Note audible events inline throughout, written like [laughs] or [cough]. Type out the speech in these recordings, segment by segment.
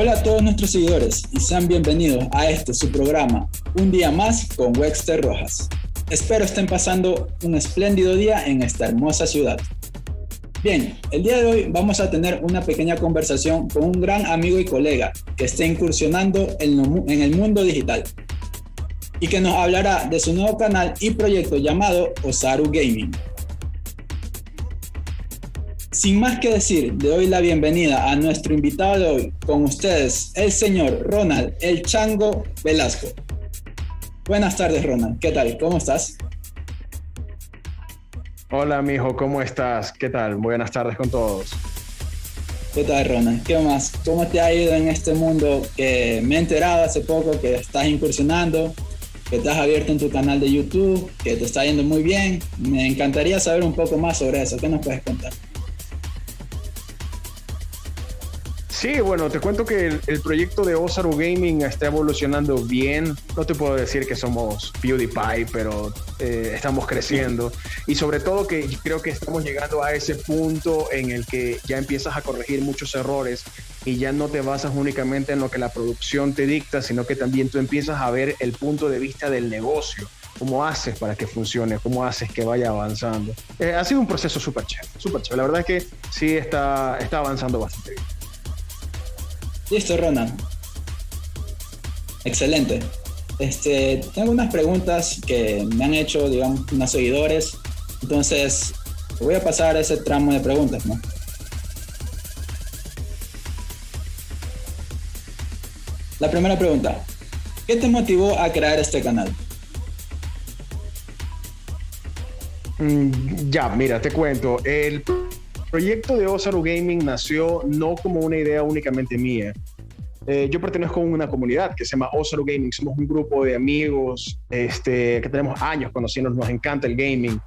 Hola a todos nuestros seguidores y sean bienvenidos a este su programa, Un día más con Wexter Rojas. Espero estén pasando un espléndido día en esta hermosa ciudad. Bien, el día de hoy vamos a tener una pequeña conversación con un gran amigo y colega que está incursionando en, el mundo digital y que nos hablará de su nuevo canal y proyecto llamado Osaru Gaming. Sin más que decir, le doy la bienvenida a nuestro invitado de hoy, con ustedes, el señor Ronald El Chango Velasco. Buenas tardes, Ronald. ¿Qué tal? ¿Cómo estás? Hola, mijo, ¿cómo estás? ¿Qué tal? Buenas tardes con todos. ¿Qué tal, Ronald? ¿Qué más? ¿Cómo te ha ido en este mundo que me he enterado hace poco que estás incursionando, que te has abierto en tu canal de YouTube, que te está yendo muy bien? Me encantaría saber un poco más sobre eso. ¿Qué nos puedes contar? Sí, bueno, te cuento que el, proyecto de Osaru Gaming está evolucionando bien. No te puedo decir que somos PewDiePie, pero eh, estamos creciendo. Y sobre todo que creo que estamos llegando a ese punto en el que ya empiezas a corregir muchos errores y ya no te basas únicamente en lo que la producción te dicta, sino que también tú empiezas a ver el punto de vista del negocio cómo haces para que funcione, cómo haces que vaya avanzando. Eh, ha sido un proceso súper chévere, súper chévere. La verdad es que sí está, está avanzando bastante bien. Listo, Ronald. Excelente. Este, tengo unas preguntas que me han hecho, digamos, unos seguidores. Entonces, voy a pasar ese tramo de preguntas, ¿no? La primera pregunta. ¿Qué te motivó a crear este canal? Mm, ya, mira, te cuento. El proyecto de Osaru Gaming nació no como una idea únicamente mía. Eh, yo pertenezco a una comunidad que se llama Osaru Gaming. Somos un grupo de amigos este, que tenemos años conociendo, nos encanta el gaming.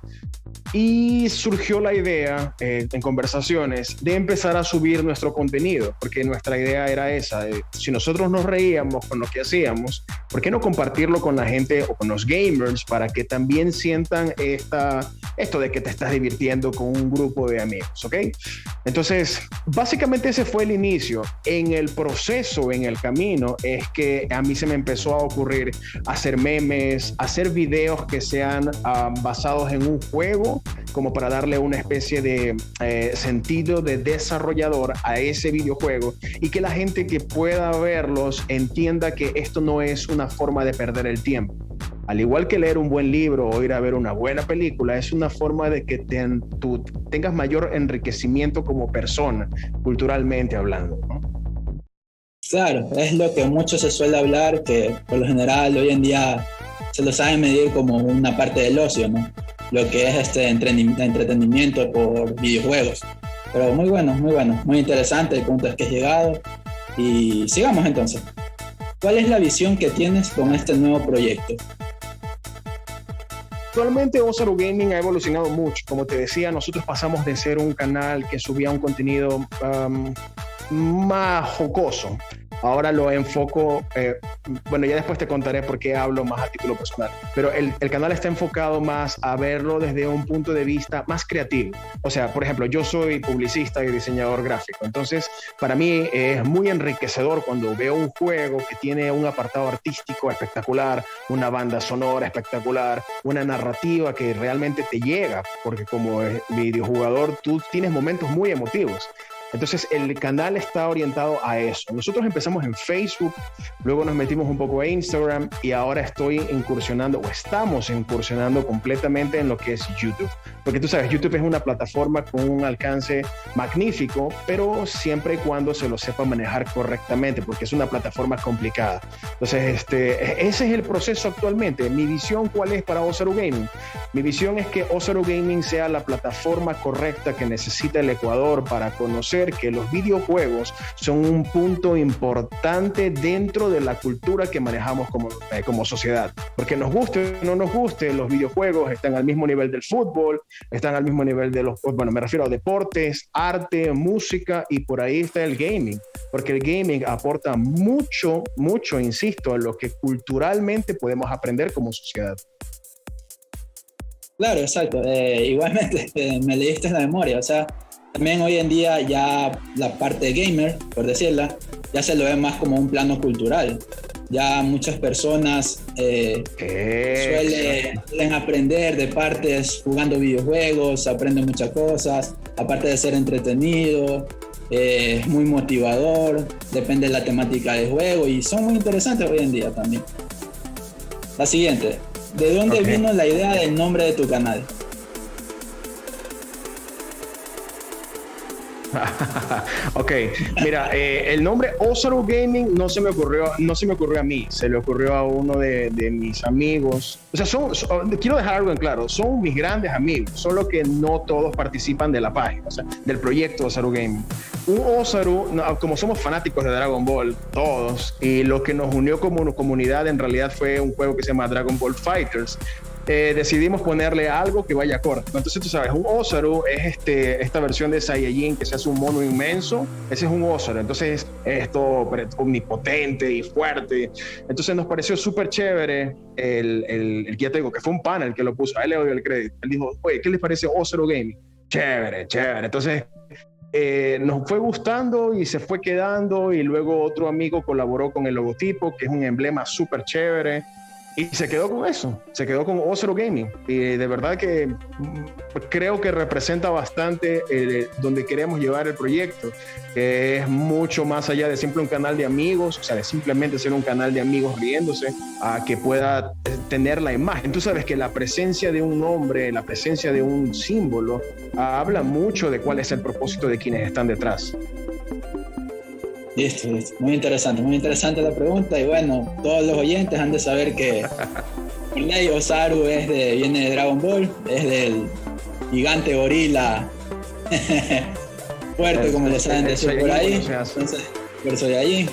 Y surgió la idea eh, en conversaciones de empezar a subir nuestro contenido, porque nuestra idea era esa, si nosotros nos reíamos con lo que hacíamos, ¿por qué no compartirlo con la gente o con los gamers para que también sientan esta, esto de que te estás divirtiendo con un grupo de amigos, ¿ok? Entonces, básicamente ese fue el inicio. En el proceso, en el camino, es que a mí se me empezó a ocurrir hacer memes, hacer videos que sean ah, basados en un juego como para darle una especie de eh, sentido de desarrollador a ese videojuego y que la gente que pueda verlos entienda que esto no es una forma de perder el tiempo. Al igual que leer un buen libro o ir a ver una buena película, es una forma de que tú tengas mayor enriquecimiento como persona, culturalmente hablando. Claro, es lo que mucho se suele hablar, que por lo general hoy en día se lo sabe medir como una parte del ocio, ¿no? Lo que es este entretenimiento por videojuegos. Pero muy bueno, muy bueno, muy interesante el punto es que has llegado. Y sigamos entonces. ¿Cuál es la visión que tienes con este nuevo proyecto? Actualmente Osaru Gaming ha evolucionado mucho. Como te decía, nosotros pasamos de ser un canal que subía un contenido um, más jocoso Ahora lo enfoco, eh, bueno, ya después te contaré por qué hablo más a título personal, pero el, el, canal está enfocado más a verlo desde un punto de vista más creativo. O sea, por ejemplo, yo soy publicista y diseñador gráfico, entonces para mí es muy enriquecedor cuando veo un juego que tiene un apartado artístico espectacular, una banda sonora espectacular, una narrativa que realmente te llega, porque como videojugador tú tienes momentos muy emotivos. Entonces el canal está orientado a eso. Nosotros empezamos en Facebook, luego nos metimos un poco a Instagram y ahora estoy incursionando o estamos incursionando completamente en lo que es YouTube. Porque tú sabes, YouTube es una plataforma con un alcance magnífico, pero siempre y cuando se lo sepa manejar correctamente, porque es una plataforma complicada. Entonces, este, ese es el proceso actualmente. Mi visión, ¿cuál es para Osaru Gaming? Mi visión es que Osaru Gaming sea la plataforma correcta que necesita el Ecuador para conocer que los videojuegos son un punto importante dentro de la cultura que manejamos como, eh, como sociedad. Porque nos guste o no nos guste, los videojuegos están al mismo nivel del fútbol, están al mismo nivel de los, bueno, me refiero a deportes, arte, música y por ahí está el gaming. Porque el gaming aporta mucho, mucho, insisto, a lo que culturalmente podemos aprender como sociedad. Claro, exacto. Eh, igualmente, [laughs] me leíste la memoria. O sea, también hoy en día ya la parte gamer, por decirla, ya se lo ve más como un plano cultural. Ya muchas personas eh, suelen, aprender de partes jugando videojuegos, aprenden muchas cosas, aparte de ser entretenido, eh, es muy motivador, depende de la temática del juego y son muy interesantes hoy en día también. La siguiente, ¿de dónde vino la idea del nombre de tu canal? [laughs] ok, mira, eh, el nombre Osaru Gaming no se me ocurrió, no se me ocurrió a mí, se le ocurrió a uno de, mis amigos. O sea, quiero dejar algo en claro, son mis grandes amigos, solo que no todos participan de la página, del proyecto Osaru Gaming. Un Osaru, como somos fanáticos de Dragon Ball, todos, y lo que nos unió como comunidad en realidad fue un juego que se llama Dragon Ball Fighters, eh, decidimos ponerle algo que vaya corto. Entonces, tú sabes, un Osaru es este, esta versión de Saiyajin que se hace un mono inmenso. Ese es un Osaru. Entonces, es todo omnipotente y fuerte. Entonces, nos pareció súper chévere el, el, el, que ya te digo, que fue un panel que lo puso. A él le doy el crédito. Él dijo, oye, ¿qué les parece Osaru Gaming? Chévere, chévere. Entonces, eh, nos fue gustando y se fue quedando y luego otro amigo colaboró con el logotipo, que es un emblema súper chévere. Y se quedó con eso, se quedó con Osro Gaming. Y de verdad que mm, creo que representa bastante eh, donde queremos llevar el proyecto, que es mucho más allá de siempre un canal de amigos, o sea, de simplemente ser un canal de amigos riéndose, a que pueda tener la imagen. Tú sabes que la presencia de un nombre, la presencia de un símbolo, habla mucho de cuál es el propósito de quienes están detrás. Listo, listo. Muy interesante, muy interesante la pregunta. Y bueno, todos los oyentes han de saber que [laughs] Ley Osaru es de, viene de Dragon Ball, es del gigante gorila [laughs] fuerte, como le saben decir por ahí. Entonces, por eso de allí.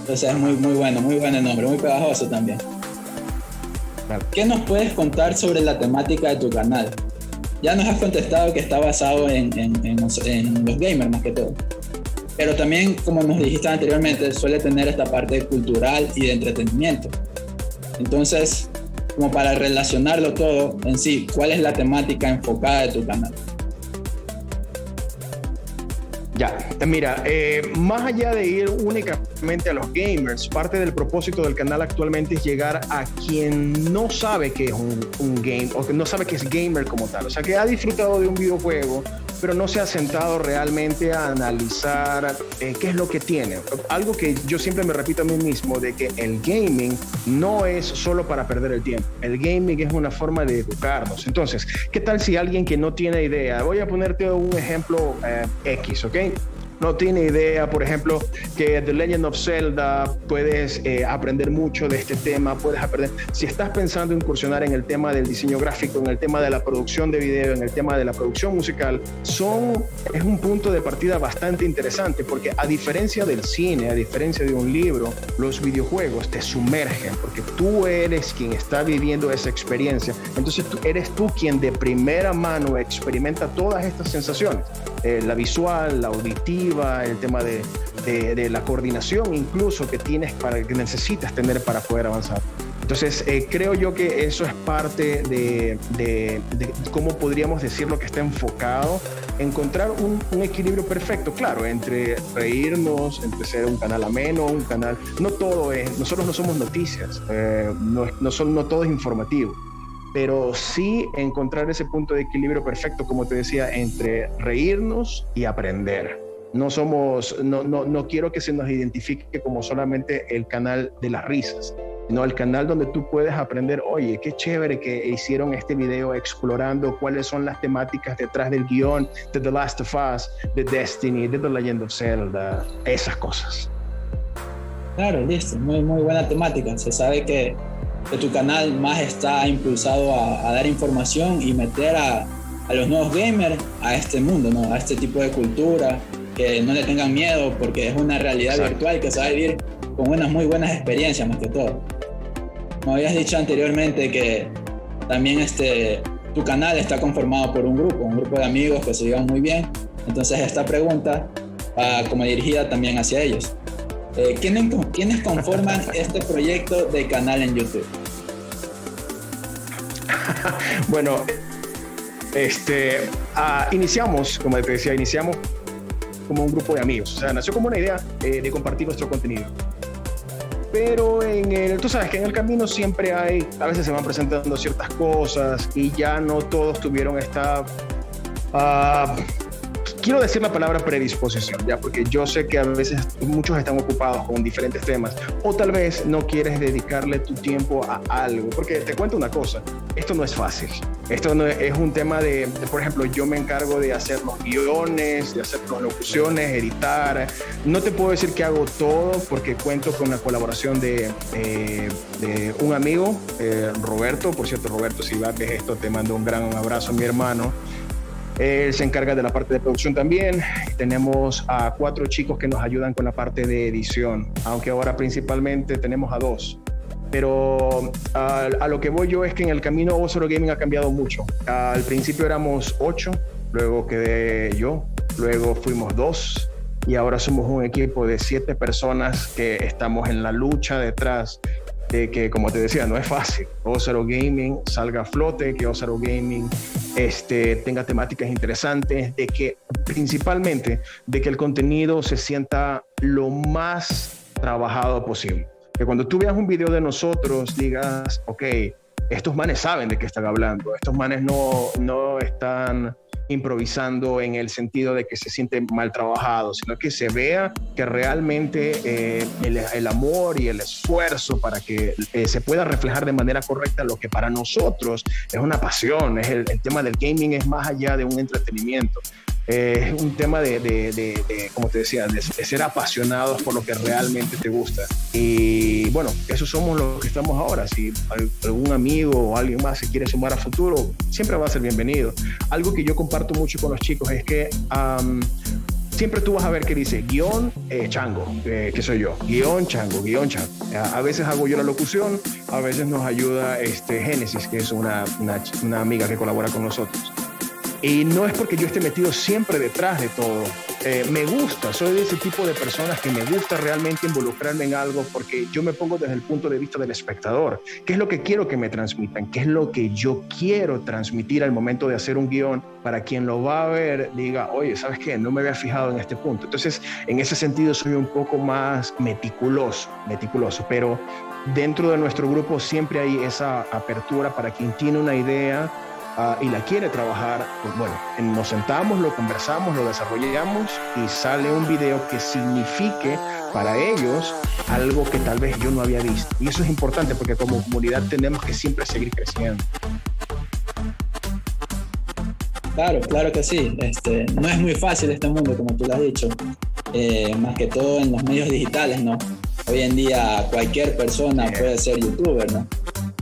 Entonces es muy, muy bueno, muy buen nombre, muy pegajoso también. ¿Qué nos puedes contar sobre la temática de tu canal? Ya nos has contestado que está basado en, en, en los gamers más que todo pero también, como nos dijiste anteriormente, suele tener esta parte cultural y de entretenimiento. Entonces, como para relacionarlo todo en sí, ¿cuál es la temática enfocada de tu canal? Ya, mira, eh, más allá de ir únicamente a los gamers, parte del propósito del canal actualmente es llegar a quien no sabe que es un, un game o que no sabe que es gamer como tal, o sea, que ha disfrutado de un videojuego pero no se ha sentado realmente a analizar eh, qué es lo que tiene. Algo que yo siempre me repito a mí mismo, de que el gaming no es solo para perder el tiempo. El gaming es una forma de educarnos. Entonces, ¿qué tal si alguien que no tiene idea, voy a ponerte un ejemplo eh, X, ¿ok? No tiene idea, por ejemplo, que The Legend of Zelda puedes eh, aprender mucho de este tema, puedes aprender, si estás pensando incursionar en el tema del diseño gráfico, en el tema de la producción de video, en el tema de la producción musical, son, es un punto de partida bastante interesante porque a diferencia del cine, a diferencia de un libro, los videojuegos te sumergen porque tú eres quien está viviendo esa experiencia. Entonces tú, eres tú quien de primera mano experimenta todas estas sensaciones, eh, la visual, la auditiva, el tema de, la coordinación incluso que tienes para que necesitas tener para poder avanzar. Entonces, eh, creo yo que eso es parte de, cómo podríamos decir lo que está enfocado, encontrar un, equilibrio perfecto, claro, entre reírnos, entre ser un canal ameno, un canal, no todo es, nosotros no somos noticias, eh, no, no, son, no todo es informativo, pero sí encontrar ese punto de equilibrio perfecto, como te decía, entre reírnos y aprender no somos, no, no, no quiero que se nos identifique como solamente el canal de las risas, sino el canal donde tú puedes aprender, oye, qué chévere que hicieron este video explorando cuáles son las temáticas detrás del guion de The Last of Us, de Destiny, de The Legend of Zelda, esas cosas. Claro, listo, muy, muy buena temática. Se sabe que, que tu canal más está impulsado a, a dar información y meter a, a los nuevos gamers a este mundo, ¿no? a este tipo de cultura, que no le tengan miedo porque es una realidad virtual que se va a vivir con unas muy buenas experiencias más que todo. Me habías dicho anteriormente que también este, tu canal está conformado por un grupo, un grupo de amigos que se llevan muy bien. Entonces esta pregunta va como dirigida también hacia ellos. Eh, ¿quiénes, ¿Quiénes conforman [laughs] este proyecto de canal en YouTube? bueno, este, ah, iniciamos, como te decía, iniciamos como un grupo de amigos. O sea, nació como una idea eh, de compartir nuestro contenido. Pero en el, tú sabes que en el camino siempre hay, a veces se van presentando ciertas cosas y ya no todos tuvieron esta uh, quiero decir la palabra predisposición, ya, porque yo sé que a veces muchos están ocupados con diferentes temas, o tal vez no quieres dedicarle tu tiempo a algo, porque te cuento una cosa, esto no es fácil. Esto no es, un tema de, por ejemplo, yo me encargo de hacer los guiones, de hacer las locuciones, editar. No te puedo decir que hago todo porque cuento con la colaboración de, eh, de un amigo, eh, Roberto. Por cierto, Roberto, si vas a esto, te mando un gran abrazo, mi hermano. Él se encarga de la parte de producción también. Tenemos a cuatro chicos que nos ayudan con la parte de edición, aunque ahora principalmente tenemos a dos. Pero a, lo que voy yo es que en el camino Osoro Gaming ha cambiado mucho. Al principio éramos ocho, luego quedé yo, luego fuimos dos y ahora somos un equipo de siete personas que estamos en la lucha detrás de que, como te decía, no es fácil. Osaro Gaming salga a flote, que Osaro Gaming este, tenga temáticas interesantes, de que principalmente de que el contenido se sienta lo más trabajado posible. Que cuando tú veas un video de nosotros digas, ok, estos manes saben de qué están hablando, estos manes no, no están improvisando en el sentido de que se siente mal trabajado, sino que se vea que realmente eh, el, amor y el esfuerzo para que eh, se pueda reflejar de manera correcta lo que para nosotros es una pasión, es el, el tema del gaming es más allá de un entretenimiento. Eh, es un tema de, como te decía, de, ser apasionados por lo que realmente te gusta. Y bueno, eso somos los que estamos ahora. Si algún amigo o alguien más se quiere sumar a futuro, siempre va a ser bienvenido. Algo que yo comparto mucho con los chicos es que siempre tú vas a ver que dice guion eh, chango, eh, que soy yo, guion chango, guion chango. A veces hago yo la locución, a veces nos ayuda este Génesis, que es una, una amiga que colabora con nosotros. Y no es porque yo esté metido siempre detrás de todo. Eh, me gusta, soy de ese tipo de personas que me gusta realmente involucrarme en algo porque yo me pongo desde el punto de vista del espectador. ¿Qué es lo que quiero que me transmitan? ¿Qué es lo que yo quiero transmitir al momento de hacer un guion para quien lo va a ver diga, oye, ¿sabes qué? No me había fijado en este punto. Entonces, en ese sentido soy un poco más meticuloso, meticuloso, pero dentro de nuestro grupo siempre hay esa apertura para quien tiene una idea Ah, y la quiere trabajar, pues bueno, nos sentamos, lo conversamos, lo desarrollamos y sale un video que signifique para ellos algo que tal vez yo no había visto. Y eso es importante porque como comunidad tenemos que siempre seguir creciendo. Claro, claro que sí. Este, no es muy fácil este mundo, como tú lo has dicho. Eh, más que todo en los medios digitales, ¿no? Hoy en día cualquier persona puede ser youtuber, ¿no?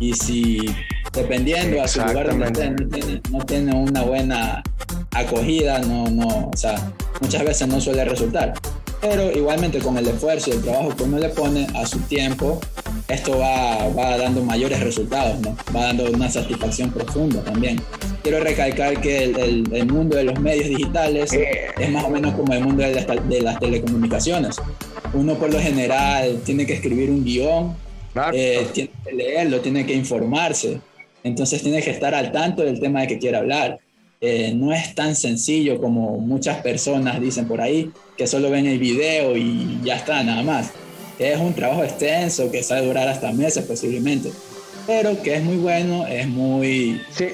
Y si dependiendo a su lugar donde no tiene, una buena acogida, no, no, o sea, muchas veces no suele resultar. Pero igualmente con el esfuerzo y el trabajo que uno le pone a su tiempo, esto va, va dando mayores resultados, ¿no? va dando una satisfacción profunda también. Quiero recalcar que el, el, mundo de los medios digitales es más o menos como el mundo de las, de las telecomunicaciones. Uno por lo general tiene que escribir un guion, eh, tiene que leerlo, tiene que informarse entonces tienes que estar al tanto del tema de que quiere hablar. Eh, no es tan sencillo como muchas personas dicen por ahí, que solo ven el video y ya está, nada más. Es un trabajo extenso que sabe durar hasta meses posiblemente, pero que es muy bueno, es muy, sí.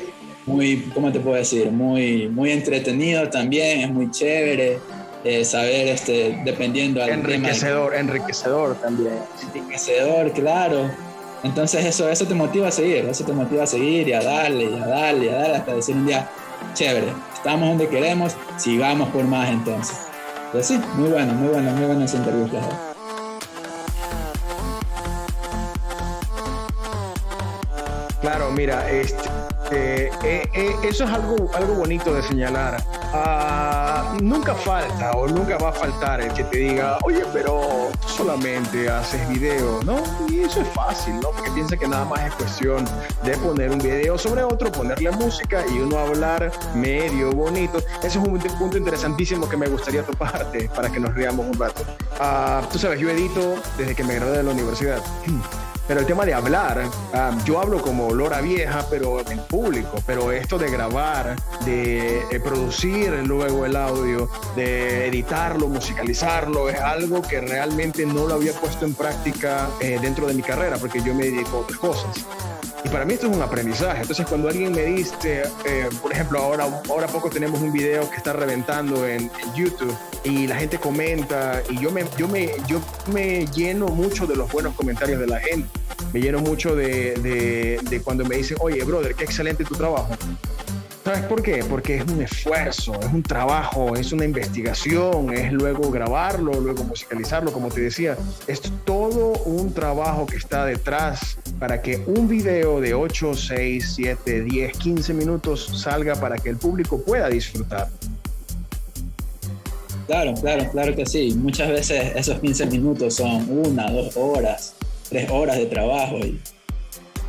muy, ¿cómo te puedo decir? Muy, muy entretenido también, es muy chévere. Eh, saber, este, dependiendo al enriquecedor, enriquecedor también. Enriquecedor, claro entonces eso, eso te motiva a seguir, eso te motiva a seguir y a darle, y a darle, y a darle hasta decir un día, chévere, estamos donde queremos, sigamos por más entonces. Pues sí, muy bueno, muy bueno, muy bueno esa entrevista. Claro, mira, este, eh, eh, eso es algo, algo bonito de señalar. Ah, nunca falta o nunca va a faltar el que te diga, oye, pero solamente haces video, ¿no? Y eso es fácil, ¿no? Porque piensa que nada más es cuestión de poner un video sobre otro, ponerle música y uno hablar medio bonito. Ese es un punto interesantísimo que me gustaría toparte para que nos riamos un rato. Ah, tú sabes, yo edito desde que me gradué de la universidad. Pero el tema de hablar, ah, yo hablo como Lora Vieja, pero en público, pero esto de grabar, de eh, producir luego el audio, de editarlo, musicalizarlo, es algo que realmente no lo había puesto en práctica eh, dentro de mi carrera, porque yo me dedico a otras cosas. Y para mí esto es un aprendizaje. Entonces, cuando alguien me dice, eh, por ejemplo, ahora, ahora poco tenemos un video que está reventando en, YouTube y la gente comenta y yo me, yo, me, yo me lleno mucho de los buenos comentarios de la gente. Me lleno mucho de, de, de cuando me dicen, oye, brother, qué excelente tu trabajo. ¿Sabes por qué? Porque es un esfuerzo, es un trabajo, es una investigación, es luego grabarlo, luego musicalizarlo, como te decía. Es todo un trabajo que está detrás para que un video de 8, 6, 7, 10, 15 minutos salga para que el público pueda disfrutar. Claro, claro, claro que sí. Muchas veces esos 15 minutos son una, dos horas, tres horas de trabajo y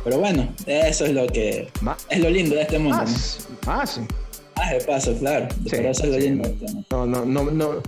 pero bueno, eso es lo que es lo lindo de este mundo. Más, ¿no? más. Más de paso, claro. Pero eso es lo lindo. Este no, no, no, no,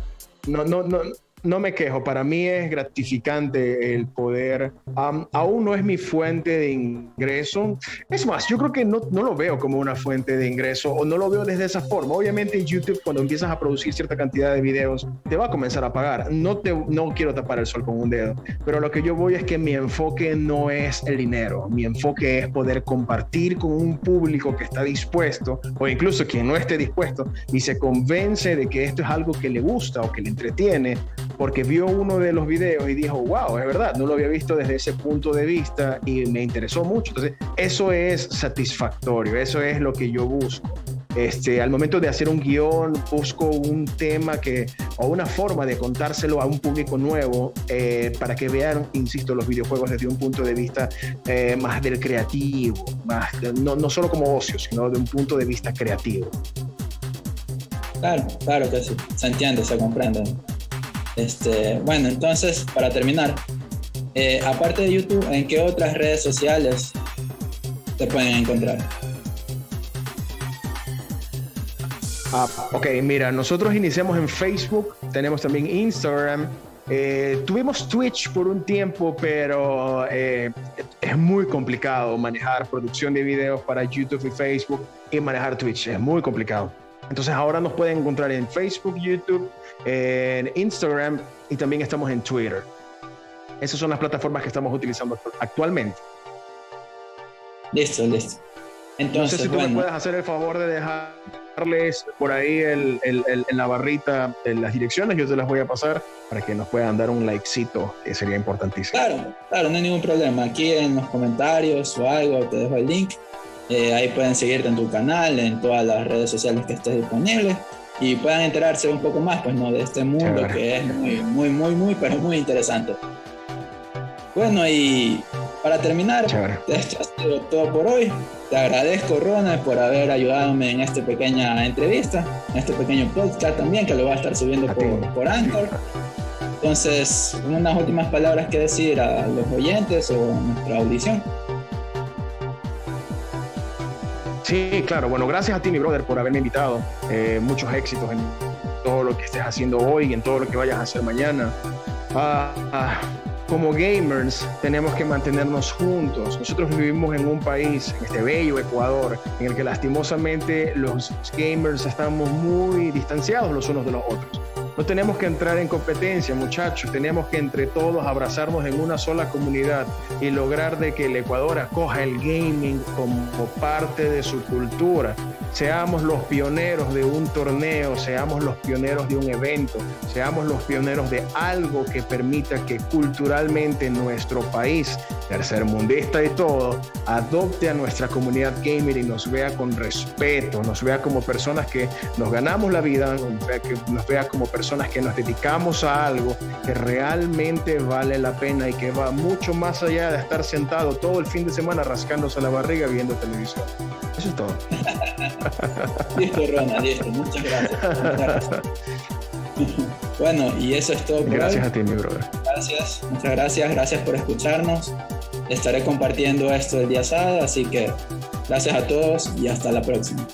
no, no, no no me quejo, para mí es gratificante el poder, aún no es mi fuente de ingreso, es más, yo creo que no, no, lo veo como una fuente de ingreso o no lo veo desde esa forma. Obviamente en YouTube cuando empiezas a producir cierta cantidad de videos te va a comenzar a pagar, no, te, no quiero tapar el sol con un dedo, pero lo que yo voy es que mi enfoque no es el dinero, mi enfoque es poder compartir con un público que está dispuesto o incluso quien no esté dispuesto y se convence de que esto es algo que le gusta o que le entretiene porque vio uno de los videos y dijo, wow, es verdad, no lo había visto desde ese punto de vista y me interesó mucho. Entonces, eso es satisfactorio, eso es lo que yo busco. Este, al momento de hacer un guion, busco un tema que, o una forma de contárselo a un público nuevo eh, para que vean, insisto, los videojuegos desde un punto de vista eh, más del creativo, más, no, no solo como ocio, sino de un punto de vista creativo. Claro, claro que sí, se entiende, se comprende. Este, bueno, entonces, para terminar, eh, aparte de YouTube, ¿en qué otras redes sociales te pueden encontrar? Ah, ok, mira, nosotros iniciamos en Facebook, tenemos también Instagram, eh, tuvimos Twitch por un tiempo, pero eh, es muy complicado manejar producción de videos para YouTube y Facebook y manejar Twitch, es muy complicado. Entonces ahora nos pueden encontrar en Facebook, YouTube, en Instagram y también estamos en Twitter. Esas son las plataformas que estamos utilizando actualmente. Listo, listo. Entonces, no sé si tú me puedes hacer el favor de dejarles por ahí el, el, en la barrita en las direcciones, yo te las voy a pasar para que nos puedan dar un likecito, que sería importantísimo. Claro, claro, no hay ningún problema. Aquí en los comentarios o algo te dejo el link. Eh, ahí pueden seguirte en tu canal, en todas las redes sociales que estés disponible y puedan enterarse un poco más pues, ¿no? de este mundo que es muy, muy, muy, muy, pero muy interesante. Bueno, y para terminar, esto ha sido todo por hoy. Te agradezco, Ronald, por haber ayudado en esta pequeña entrevista, en este pequeño podcast también, que lo va a estar subiendo por, por Anchor. Entonces, unas últimas palabras que decir a los oyentes o a nuestra audición. Sí, claro. Bueno, gracias a ti, mi brother, por haberme invitado. Eh, muchos éxitos en todo lo que estés haciendo hoy y en todo lo que vayas a hacer mañana. Ah, ah, como gamers tenemos que mantenernos juntos. Nosotros vivimos en un país, en este bello Ecuador, en el que lastimosamente los gamers estamos muy distanciados los unos de los otros. No tenemos que entrar en competencia, muchachos, tenemos que entre todos abrazarnos en una sola comunidad y lograr de que el Ecuador acoja el gaming como parte de su cultura. Seamos los pioneros de un torneo, seamos los pioneros de un evento, seamos los pioneros de algo que permita que culturalmente nuestro país, tercermundista y todo, adopte a nuestra comunidad gamer y nos vea con respeto, nos vea como personas que nos ganamos la vida, que nos vea como personas personas que nos dedicamos a algo que realmente vale la pena y que va mucho más allá de estar sentado todo el fin de semana rascándose la barriga viendo televisión. Eso es todo. [laughs] listo, Ronald, listo. Muchas gracias. [laughs] bueno, y eso es todo. gracias a ti, mi brother. Gracias, muchas gracias. Gracias por escucharnos. Estaré compartiendo esto el día sábado, así que gracias a todos y hasta la próxima.